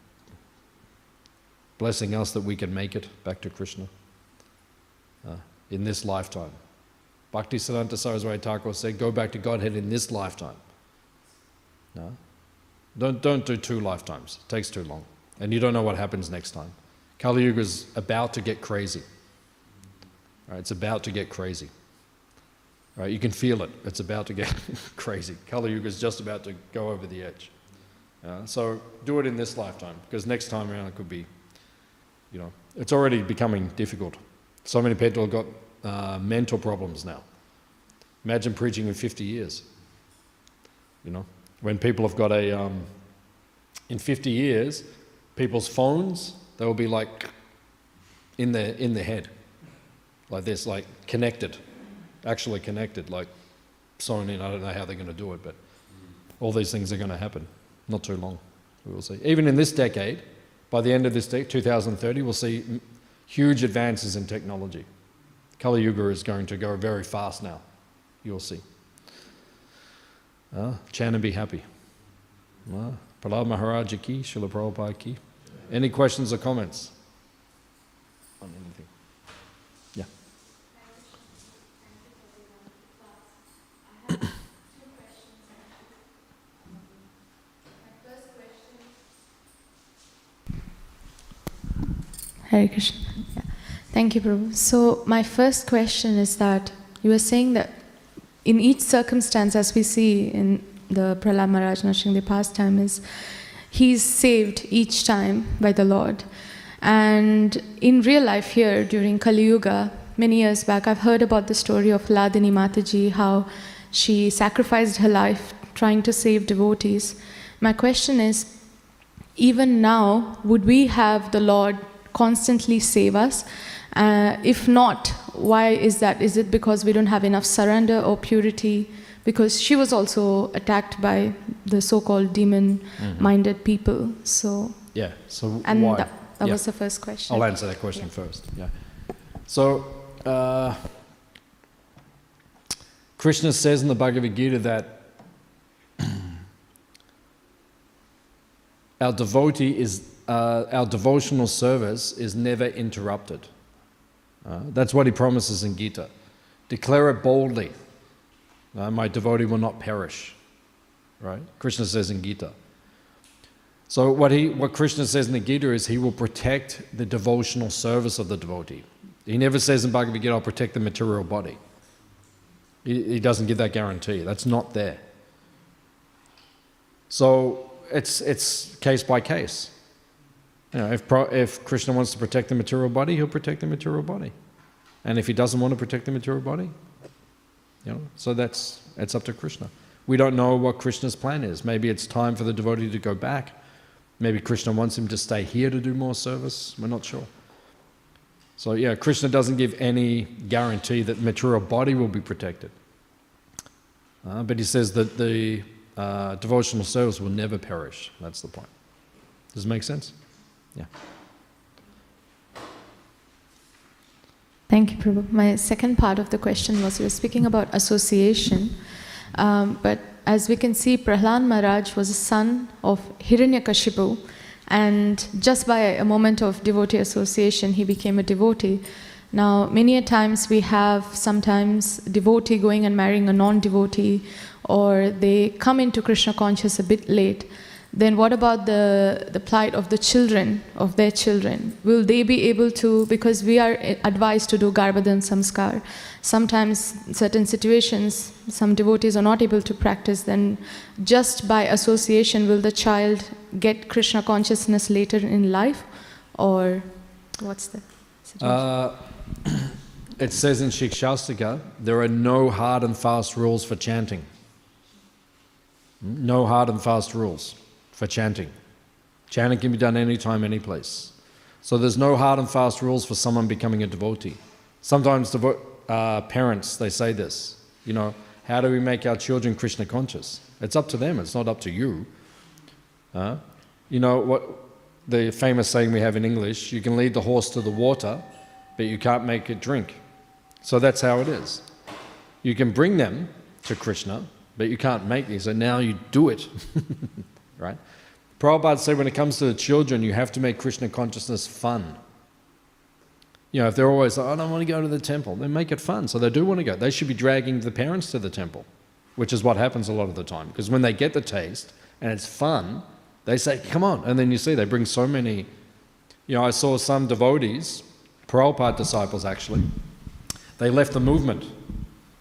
blessing us that we can make it back to Krishna uh, in this lifetime. Bhakti Siddhanta Saraswati Thakur said, go back to Godhead in this lifetime. No? Don't, don't do two lifetimes. It takes too long. And you don't know what happens next time. Kali Yuga is about to get crazy. Right? It's about to get crazy. Right? You can feel it. It's about to get [LAUGHS] crazy. Kali Yuga is just about to go over the edge. Uh, so do it in this lifetime, because next time around it could be, you know, it's already becoming difficult. So many people have got uh, mental problems now. Imagine preaching in 50 years. You know, when people have got a, um, in 50 years, people's phones, they will be like in their, in their head, like this, like connected, actually connected, like sewn in. I don't know how they're going to do it, but all these things are going to happen. Not too long, we will see. Even in this decade, by the end of this decade, 2030, we'll see huge advances in technology. Kali Yuga is going to go very fast now. You'll see. Uh, chant and be happy. Uh, Prahlad Maharaj ki, Srila Prabhupada ki. Any questions or comments on anything? Yeah. Hare Krishna. Yeah. Thank you, Prabhu. So, my first question is that you were saying that in each circumstance, as we see in the Prahlad Maharaj Nrsimha pastime, is he's saved each time by the Lord. And in real life here during Kali Yuga, many years back, I've heard about the story of Hladini Mataji, how she sacrificed her life trying to save devotees. My question is even now, would we have the Lord constantly save us? Uh, if not, why is that? Is it because we don't have enough surrender or purity? Because she was also attacked by the so-called demon-minded mm-hmm. people. So yeah. So and why? that, that yeah. was the first question. I'll answer that question yeah. first. Yeah. So, uh, Krishna says in the Bhagavad Gita that [CLEARS THROAT] our devotee is, uh, our devotional service is never interrupted. Uh, that's what he promises in Gita. Declare it boldly. Uh, my devotee will not perish. Right? Krishna says in Gita. So what he, what Krishna says in the Gita is he will protect the devotional service of the devotee. He never says in Bhagavad Gita, I'll protect the material body. He, he doesn't give that guarantee. That's not there. So it's, it's case by case. You know, if, pro, if Krishna wants to protect the material body, he'll protect the material body. And if he doesn't want to protect the material body, you know, so that's it's up to Krishna. We don't know what Krishna's plan is. Maybe it's time for the devotee to go back. Maybe Krishna wants him to stay here to do more service. We're not sure. So yeah, Krishna doesn't give any guarantee that the material body will be protected. Uh, but he says that the uh, devotional service will never perish. That's the point. Does it make sense? Yeah. Thank you, Prabhu. My second part of the question was you were speaking about association, um, but as we can see, Prahlad Maharaj was a son of Hiranyakashipu, and just by a moment of devotee association, he became a devotee. Now, many a times we have sometimes devotee going and marrying a non-devotee, or they come into Krishna conscious a bit late then what about the, the plight of the children, of their children? Will they be able to, because we are advised to do Garbhadan Samskar, sometimes certain situations, some devotees are not able to practice, then just by association, will the child get Krishna consciousness later in life? Or what's the situation? Uh, [CLEARS THROAT] it says in Shikshashtaka, there are no hard and fast rules for chanting. No hard and fast rules for chanting. Chanting can be done anytime, any place. So there's no hard and fast rules for someone becoming a devotee. Sometimes devo- uh, parents, they say this, you know, how do we make our children Krishna conscious? It's up to them, it's not up to you. Uh, you know, what the famous saying we have in English, you can lead the horse to the water, but you can't make it drink. So that's how it is. You can bring them to Krishna, but you can't make these. So now you do it. [LAUGHS] right? Prabhupada said when it comes to the children, you have to make Krishna consciousness fun. You know, if they're always like, I don't want to go to the temple, then make it fun. So they do want to go. They should be dragging the parents to the temple, which is what happens a lot of the time. Because when they get the taste and it's fun, they say, come on. And then you see they bring so many. You know, I saw some devotees, Prabhupada disciples actually, they left the movement,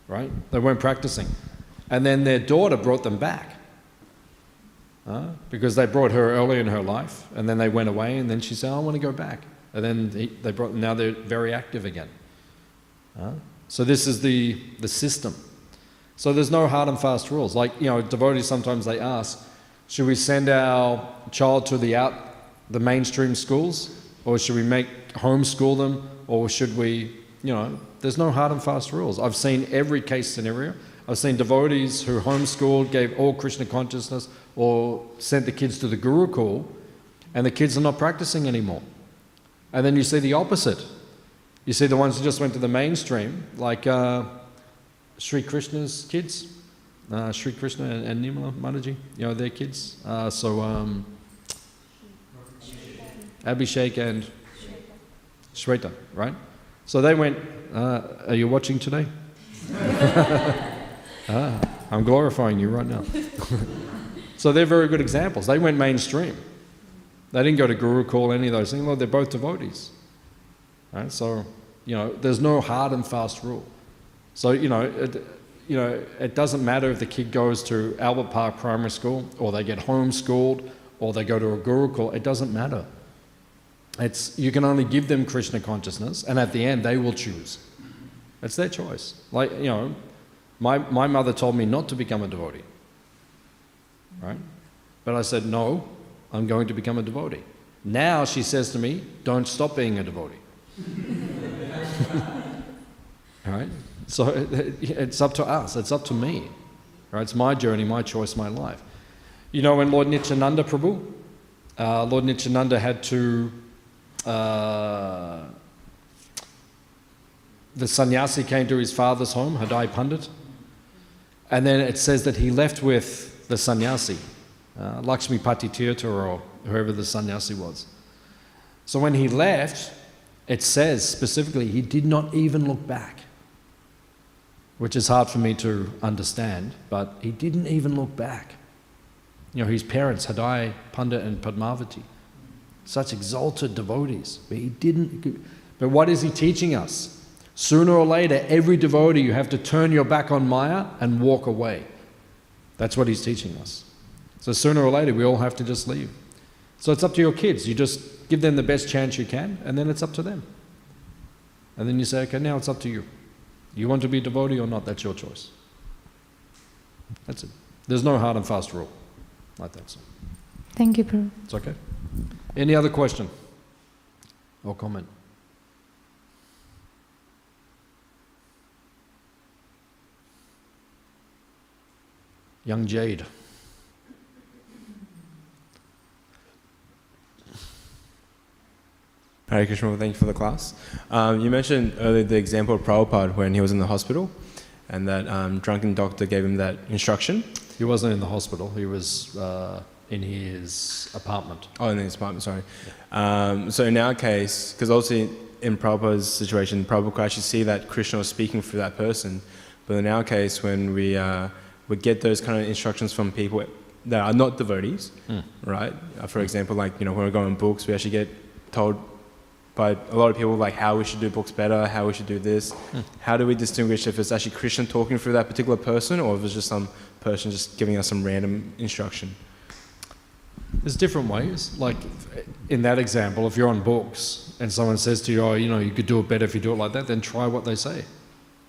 right? They weren't practicing. And then their daughter brought them back. Uh, because they brought her early in her life, and then they went away, and then she said, "I want to go back." And then he, they brought. Now they're very active again. Uh, so this is the the system. So there's no hard and fast rules. Like you know, devotees sometimes they ask, "Should we send our child to the out the mainstream schools, or should we make homeschool them, or should we?" You know, there's no hard and fast rules. I've seen every case scenario. I've seen devotees who homeschooled, gave all Krishna consciousness, or sent the kids to the Gurukul, and the kids are not practicing anymore. And then you see the opposite. You see the ones who just went to the mainstream, like uh, Sri Krishna's kids, uh, Sri Krishna and, and Nirmala Mataji, you know, their kids. Uh, so um, Abhishek and Shweta, right? So they went, uh, are you watching today? [LAUGHS] Ah, I'm glorifying you right now. [LAUGHS] so they're very good examples. They went mainstream. They didn't go to Guru Gurukul, any of those things. Well, they're both devotees. Right? So, you know, there's no hard and fast rule. So, you know, it, you know, it doesn't matter if the kid goes to Albert Park Primary School or they get homeschooled or they go to a Gurukul. It doesn't matter. It's, you can only give them Krishna consciousness, and at the end, they will choose. It's their choice. Like, you know, my, my mother told me not to become a devotee. Right? But I said, no, I'm going to become a devotee. Now she says to me, don't stop being a devotee. [LAUGHS] Right? So [LAUGHS] it's up to us, it's up to me. Right? It's my journey, my choice, my life. You know, when Lord Nityananda Prabhu, uh, Lord Nityananda had to uh, the sannyasi came to his father's home, Hadai Pandit, and then it says that he left with the sannyasi, uh, Lakshmi Pati Tirtha or whoever the sannyasi was. So when he left, it says specifically he did not even look back, which is hard for me to understand, but he didn't even look back. You know, his parents, Hadai Pandit and Padmavati, such exalted devotees, but he didn't. But what is he teaching us? Sooner or later, every devotee, you have to turn your back on Maya and walk away. That's what he's teaching us. So sooner or later, we all have to just leave. So it's up to your kids. You just give them the best chance you can, and then it's up to them. And then you say, okay, now it's up to you. You want to be a devotee or not? That's your choice. That's it. There's no hard and fast rule like that. So Thank you, Prabhu. it's okay. Any other question or comment? Young Jade. Hare Krishna, thank you for the class. Um, you mentioned earlier the example of Prabhupada when he was in the hospital and that um, drunken doctor gave him that instruction. He wasn't in the hospital. He was uh, in his apartment. Oh, in his apartment, sorry. Um, so in our case, because also in Prabhupada's situation, Prabhupada could actually see that Krishna was speaking through that person. But in our case, when we, uh, we get those kind of instructions from people that are not devotees, Mm. right? Uh, for example, like, you know, when we're going books, we actually get told by a lot of people like how we should do books better, how we should do this. How do we distinguish if it's actually Krishna talking through that particular person or if it's just some person just giving us some random instruction? There's different ways. Like in that example, if you're on books and someone says to you, oh, you know, you could do it better if you do it like that, then try what they say.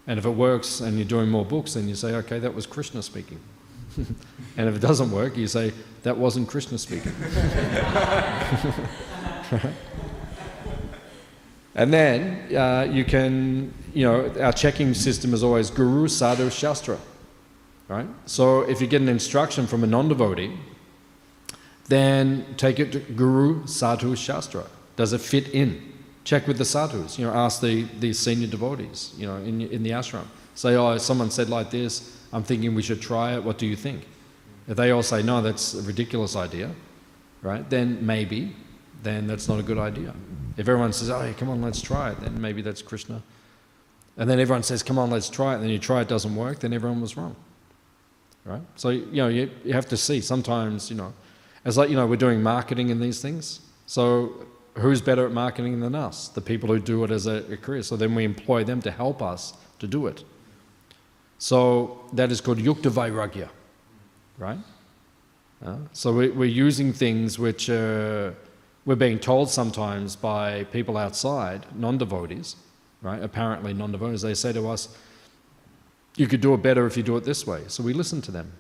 And if it works and you're doing more books, then you say, okay, that was Krishna speaking. [LAUGHS] and if it doesn't work, you say, that wasn't Krishna speaking. [LAUGHS] and then uh, you can, you know, our checking system is always Guru, Sadhu, Shastra. Right? So if you get an instruction from a non devotee, then take it to Guru, Sadhu, Shastra. Does it fit in? Check with the sadhus. You know, ask the, the senior devotees. You know, in in the ashram. Say, oh, someone said like this. I'm thinking we should try it. What do you think? If they all say no, that's a ridiculous idea, right? Then maybe, then that's not a good idea. If everyone says, oh, yeah, come on, let's try it, then maybe that's Krishna. And then everyone says, come on, let's try it. And then you try it, doesn't work. Then everyone was wrong, right? So you know, you, you have to see. Sometimes, you know. It's like, you know, we're doing marketing in these things. So who's better at marketing than us? The people who do it as a, a career. So then we employ them to help us to do it. So that is called yukta vairagya, right? Uh, so we, we're using things which uh, we're being told sometimes by people outside, non-devotees, right? Apparently non-devotees. They say to us, you could do it better if you do it this way. So we listen to them.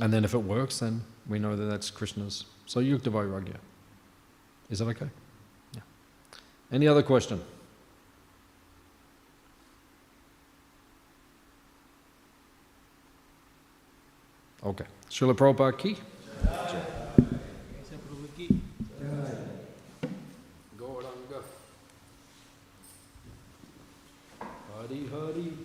And then if it works, then we know that that's Krishna's. So Yukta Vairagya. Is that okay? Yeah. Any other question? Okay. Srila Prabhupada ki? Gauranga. Hari Hari.